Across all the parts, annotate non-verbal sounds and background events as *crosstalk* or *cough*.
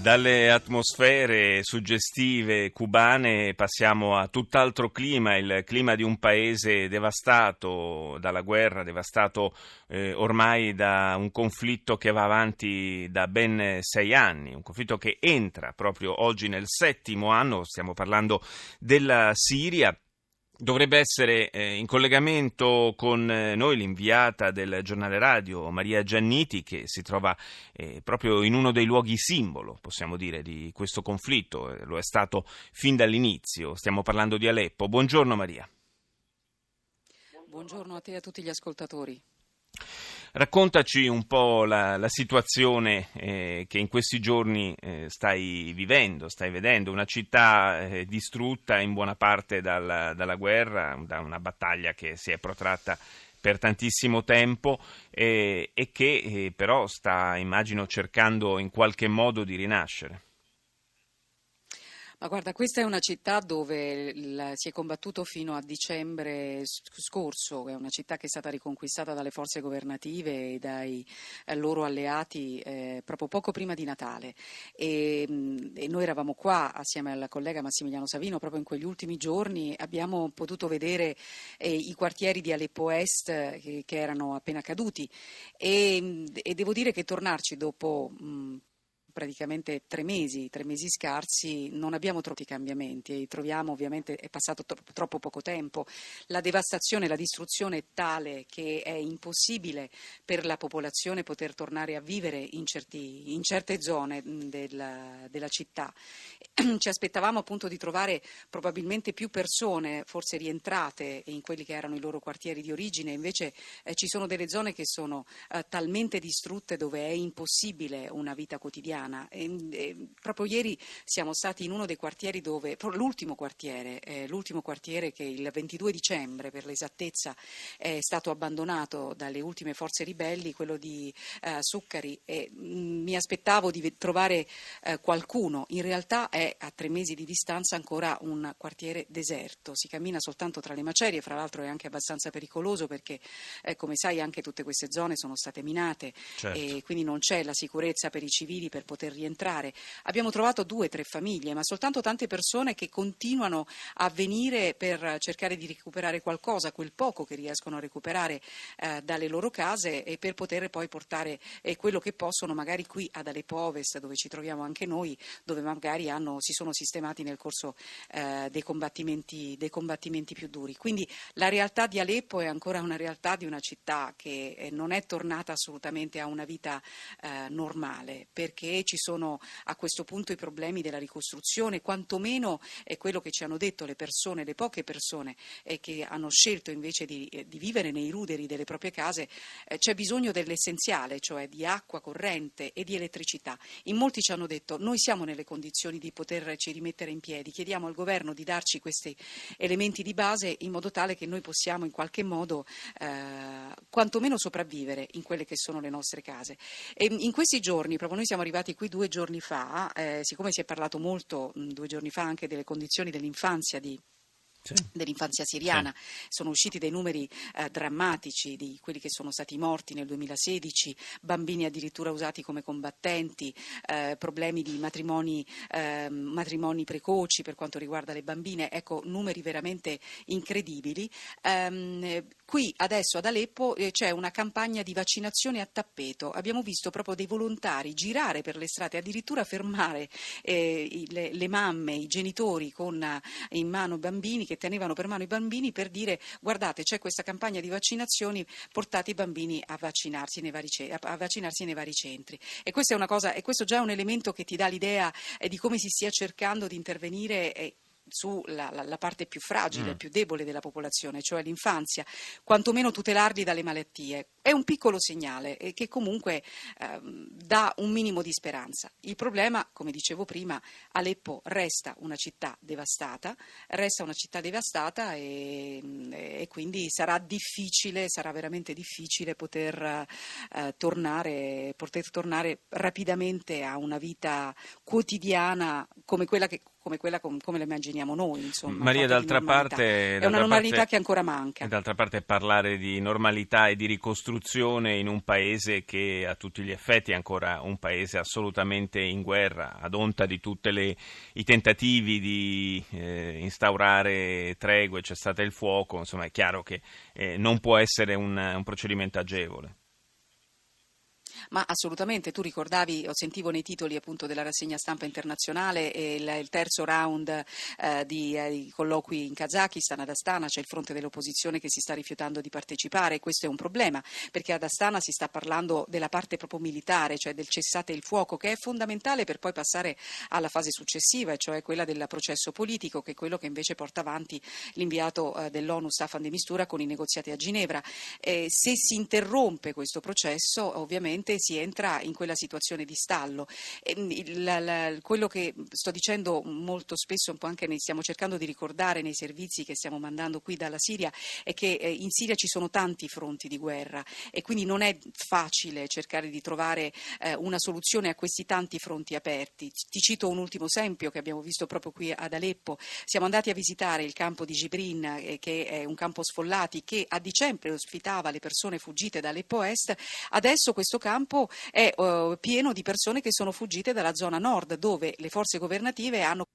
Dalle atmosfere suggestive cubane passiamo a tutt'altro clima, il clima di un paese devastato dalla guerra, devastato eh, ormai da un conflitto che va avanti da ben sei anni, un conflitto che entra proprio oggi nel settimo anno, stiamo parlando della Siria. Dovrebbe essere eh, in collegamento con eh, noi l'inviata del giornale radio Maria Gianniti che si trova eh, proprio in uno dei luoghi simbolo, possiamo dire, di questo conflitto, lo è stato fin dall'inizio, stiamo parlando di Aleppo. Buongiorno Maria. Buongiorno a te e a tutti gli ascoltatori. Raccontaci un po' la, la situazione eh, che in questi giorni eh, stai vivendo, stai vedendo, una città eh, distrutta in buona parte dalla, dalla, guerra, da una battaglia che si è protratta per tantissimo tempo e che eh, però sta, immagino, cercando in qualche modo di rinascere. Ma guarda, questa è una città dove si è combattuto fino a dicembre scorso, è una città che è stata riconquistata dalle forze governative e dai eh, loro alleati eh, proprio poco prima di Natale. E, e, noi eravamo qua assieme al collega Massimiliano Savino proprio in quegli ultimi giorni, abbiamo potuto vedere eh, i quartieri di Aleppo Est che, che erano appena caduti e, e, devo dire che tornarci dopo mh, praticamente tre mesi, tre mesi scarsi, non abbiamo troppi cambiamenti e troviamo ovviamente è passato tro- troppo poco tempo. La devastazione, la distruzione è tale che è impossibile per la popolazione poter tornare a vivere in, certi, in certe zone della, della città. *clears throat* Ci aspettavamo appunto di trovare probabilmente più persone, forse rientrate in quelli che erano i loro quartieri di origine, invece eh, ci sono delle zone che sono eh, talmente distrutte dove è impossibile una vita quotidiana italiana. E, e, proprio ieri siamo stati in uno dei quartieri dove, l'ultimo quartiere, eh, l'ultimo quartiere che il 22 dicembre per l'esattezza è stato abbandonato dalle ultime forze ribelli, quello di eh, Succari. E, mh, mm, mi aspettavo di trovare eh, qualcuno, in realtà è a tre mesi di distanza ancora un quartiere deserto, si cammina soltanto tra le macerie, fra l'altro è anche abbastanza pericoloso perché eh, come sai anche tutte queste zone sono state minate certo. e quindi non c'è la sicurezza per i civili per poter rientrare. Abbiamo trovato due o tre famiglie, ma soltanto tante persone che continuano a venire per cercare di recuperare qualcosa, quel poco che riescono a recuperare eh, dalle loro case e per poter poi portare eh, quello che possono magari qui ad Aleppo Ovest, dove ci troviamo anche noi, dove magari hanno, si sono sistemati nel corso eh, dei, combattimenti, dei, combattimenti, più duri. Quindi la realtà di Aleppo è ancora una realtà di una città che eh, non è tornata assolutamente a una vita eh, normale, perché ci sono a questo punto i problemi della ricostruzione, quantomeno è quello che ci hanno detto le persone, le poche persone eh, che hanno scelto invece di, eh, di, vivere nei ruderi delle proprie case, eh, c'è bisogno dell'essenziale, cioè di acqua corrente e di elettricità. In molti ci hanno detto noi siamo nelle condizioni di poterci rimettere in piedi, chiediamo al governo di darci questi elementi di base in modo tale che noi possiamo in qualche modo eh, quantomeno sopravvivere in quelle che sono le nostre case. E in questi giorni, proprio noi siamo arrivati qui due giorni fa, eh, siccome si è parlato molto mh, due giorni fa anche delle condizioni dell'infanzia di sì. dell'infanzia siriana. Sì. Sono usciti dei numeri eh, drammatici di quelli che sono stati morti nel 2016, bambini addirittura usati come combattenti, eh, problemi di matrimoni, eh, matrimoni, precoci per quanto riguarda le bambine, ecco numeri veramente incredibili. Ehm, qui adesso ad Aleppo eh, c'è una campagna di vaccinazione a tappeto. Abbiamo visto proprio dei volontari girare per le strade, addirittura fermare eh, le, le, mamme, i genitori con eh, in mano bambini che tenevano per mano i bambini per dire guardate c'è questa campagna di vaccinazioni, portate i bambini a vaccinarsi nei vari, a vaccinarsi nei vari centri. E, cosa, e questo già è un elemento che ti dà l'idea eh, di come si stia cercando di intervenire. Sulla la, la parte più fragile, mm. più debole della popolazione, cioè l'infanzia, quantomeno tutelarli dalle malattie. È un piccolo segnale che comunque eh, dà un minimo di speranza. Il problema, come dicevo prima, Aleppo resta una città devastata, resta una città devastata e, e quindi sarà difficile, sarà veramente difficile poter, eh, tornare, poter tornare rapidamente a una vita quotidiana come quella che come quella com- come la immaginiamo noi. Insomma, Maria, d'altra parte... È una normalità parte, che ancora manca. D'altra parte parlare di normalità e di ricostruzione in un paese che a tutti gli effetti è ancora un paese assolutamente in guerra, ad onta di tutti i tentativi di eh, instaurare tregue, c'è stato il fuoco, insomma è chiaro che eh, non può essere un, un procedimento agevole. Ma assolutamente, tu ricordavi, o sentivo nei titoli appunto della rassegna stampa internazionale il, il terzo round eh, di, eh, colloqui in Kazakistan, ad Astana c'è il fronte dell'opposizione che si sta rifiutando di partecipare e questo è un problema perché ad Astana si sta parlando della parte proprio militare, cioè del cessate il fuoco che è fondamentale per poi passare alla fase successiva, cioè quella del processo politico che è quello che invece porta avanti l'inviato eh, dell'ONU Staffan de Mistura con i negoziati a Ginevra. Eh, se si interrompe questo processo ovviamente si entra in quella situazione di stallo. La, la, quello che sto dicendo molto spesso, un po' anche ne stiamo cercando di ricordare nei servizi che stiamo mandando qui dalla Siria, è che eh, in Siria ci sono tanti fronti di guerra e quindi non è facile cercare di trovare eh, una soluzione a questi tanti fronti aperti. Ti cito un ultimo esempio che abbiamo visto proprio qui ad Aleppo. Siamo andati a visitare il campo di Gibrin, eh, che è un campo sfollati che a dicembre ospitava le persone fuggite da Aleppo Est. Adesso questo campo campo è uh, pieno di persone che sono fuggite dalla zona nord, dove le forze governative hanno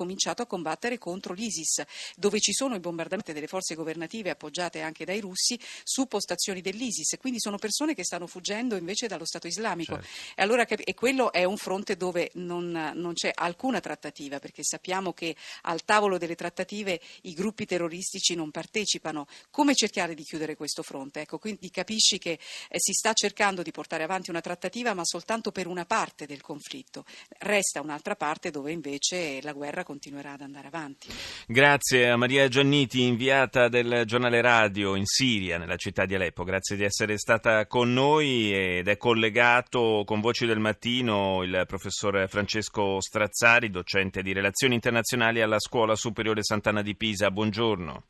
cominciato a combattere contro l'ISIS, dove ci sono i bombardamenti delle forze governative appoggiate anche dai russi su postazioni dell'ISIS. Quindi sono persone che stanno fuggendo invece dallo Stato islamico. Certo. E, allora, e quello è un fronte dove non, non, c'è alcuna trattativa, perché sappiamo che al tavolo delle trattative i gruppi terroristici non partecipano. Come cercare di chiudere questo fronte? Ecco, quindi capisci che eh, si sta cercando di portare avanti una trattativa, ma soltanto per una parte del conflitto. Resta un'altra parte dove invece la guerra continuerà ad andare avanti. Grazie a Maria Gianniti, inviata del giornale radio in Siria, nella città di Aleppo. Grazie di essere stata con noi ed è collegato con Voci del Mattino il professor Francesco Strazzari, docente di relazioni internazionali alla Scuola Superiore Sant'Anna di Pisa. Buongiorno.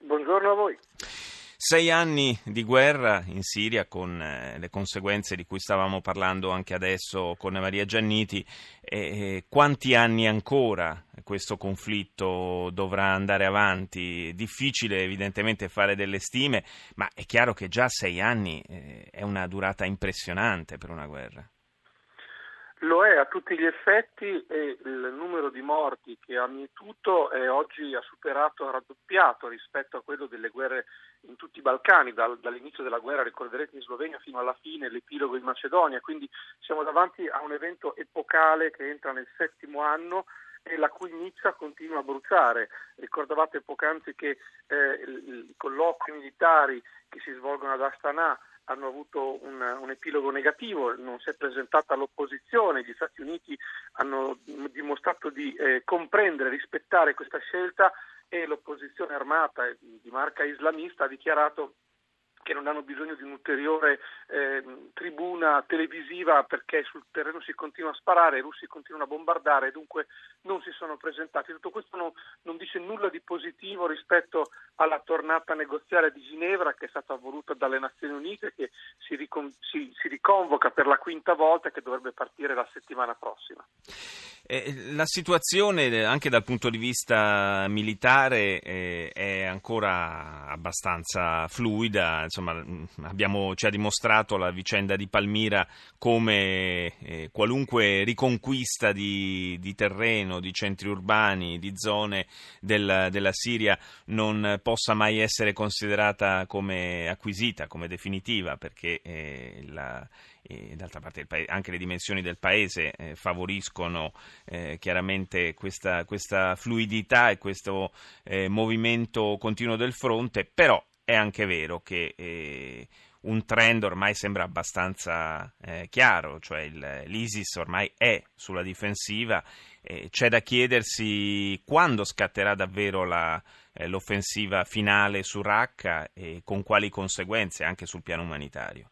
Buongiorno a voi. Sei anni di guerra in Siria con eh, le conseguenze di cui stavamo parlando anche adesso con Maria Gianniti. E, quanti anni ancora questo conflitto dovrà andare avanti? Difficile evidentemente fare delle stime, ma è chiaro che già sei anni eh, è una durata impressionante per una guerra. Lo è a tutti gli effetti e il numero di morti che ha mietuto oggi ha superato, ha raddoppiato rispetto a quello delle guerre in tutti i Balcani, dal, dall'inizio della guerra, ricorderete in Slovenia fino alla fine, l'epilogo in Macedonia, quindi siamo davanti a un evento epocale che entra nel settimo anno e la cui Nizza continua a bruciare. Ricordavate poc'anzi che eh, i colloqui militari che si svolgono ad Astana hanno avuto un, un, epilogo negativo, non si è presentata l'opposizione, gli Stati Uniti hanno dimostrato di eh, comprendere, rispettare questa scelta e l'opposizione armata di marca islamista ha dichiarato che non hanno bisogno di un'ulteriore eh, tribuna televisiva perché sul terreno si continua a sparare, i russi continuano a bombardare e dunque non si sono presentati. Tutto questo non, non dice nulla di positivo rispetto alla tornata negoziale di Ginevra che è stata voluta dalle Nazioni Unite che si, ricon- si, si riconvoca per la quinta volta e che dovrebbe partire la settimana prossima. Eh, la situazione anche dal punto di vista militare eh, è ancora abbastanza fluida, insomma, mm, abbiamo, ci ha dimostrato la vicenda di Palmira come eh, qualunque riconquista di, di, terreno, di centri urbani, di zone del, della Siria non possa mai essere considerata come acquisita, come definitiva, perché eh, la d'altra parte anche le dimensioni del paese eh, favoriscono eh, chiaramente questa, questa, fluidità e questo eh, movimento continuo del fronte, però è anche vero che eh, un trend ormai sembra abbastanza eh, chiaro, cioè il, l'ISIS ormai è sulla difensiva, c'è da chiedersi quando scatterà davvero la, eh, l'offensiva finale su Raqqa e con quali conseguenze anche sul piano umanitario.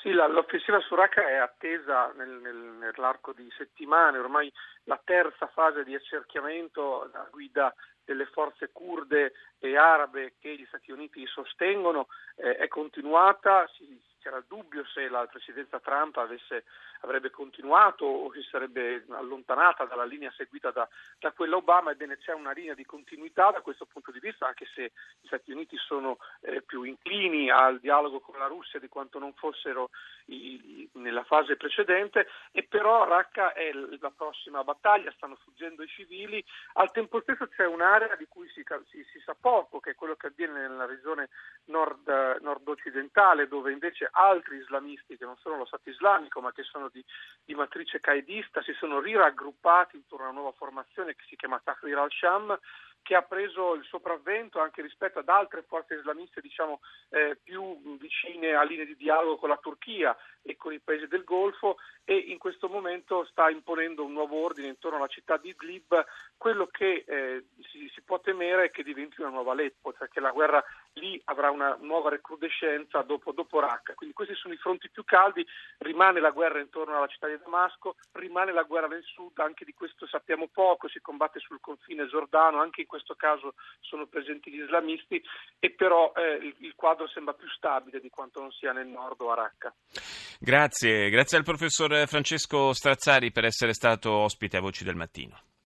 Sì, la, l'offensiva su Raqqa è attesa nel, nel, nell'arco di settimane, ormai la terza fase di accerchiamento a guida delle forze kurde e arabe che gli Stati Uniti sostengono eh, è continuata, si, c'era il dubbio se la presidenza Trump avesse, avrebbe continuato o si sarebbe allontanata dalla linea seguita da, da, quella Obama, ebbene c'è una linea di continuità da questo punto di vista, anche se gli Stati Uniti sono eh, più inclini al dialogo con la Russia di quanto non fossero i, i, nella fase precedente, e però Raqqa è la prossima battaglia, stanno fuggendo i civili, al tempo stesso c'è un'area di cui si, si, si sa poco, che è quello che avviene nella regione nord, nord-occidentale, dove invece altri islamisti che non sono lo Stato islamico ma che sono di, di matrice qaedista si sono riraggruppati intorno a una nuova formazione che si chiama Tahrir al-Sham che ha preso il sopravvento anche rispetto ad altre forze islamiste diciamo, eh, più vicine a linee di dialogo con la Turchia e con i paesi del Golfo e in questo momento sta imponendo un nuovo ordine intorno alla città di Idlib. Quello che eh, si, si, può temere è che diventi una nuova Aleppo, cioè che la guerra lì avrà una nuova recrudescenza dopo, dopo Raqqa. Quindi questi sono i fronti più caldi, rimane la guerra intorno alla città di Damasco, rimane la guerra nel sud, anche di questo sappiamo poco, si combatte sul confine giordano, anche in questo caso sono presenti gli islamisti, e però eh, il, il, quadro sembra più stabile di quanto non sia nel nord o a Raqqa. Grazie, grazie al professor Francesco Strazzari per essere stato ospite a Voci del Mattino.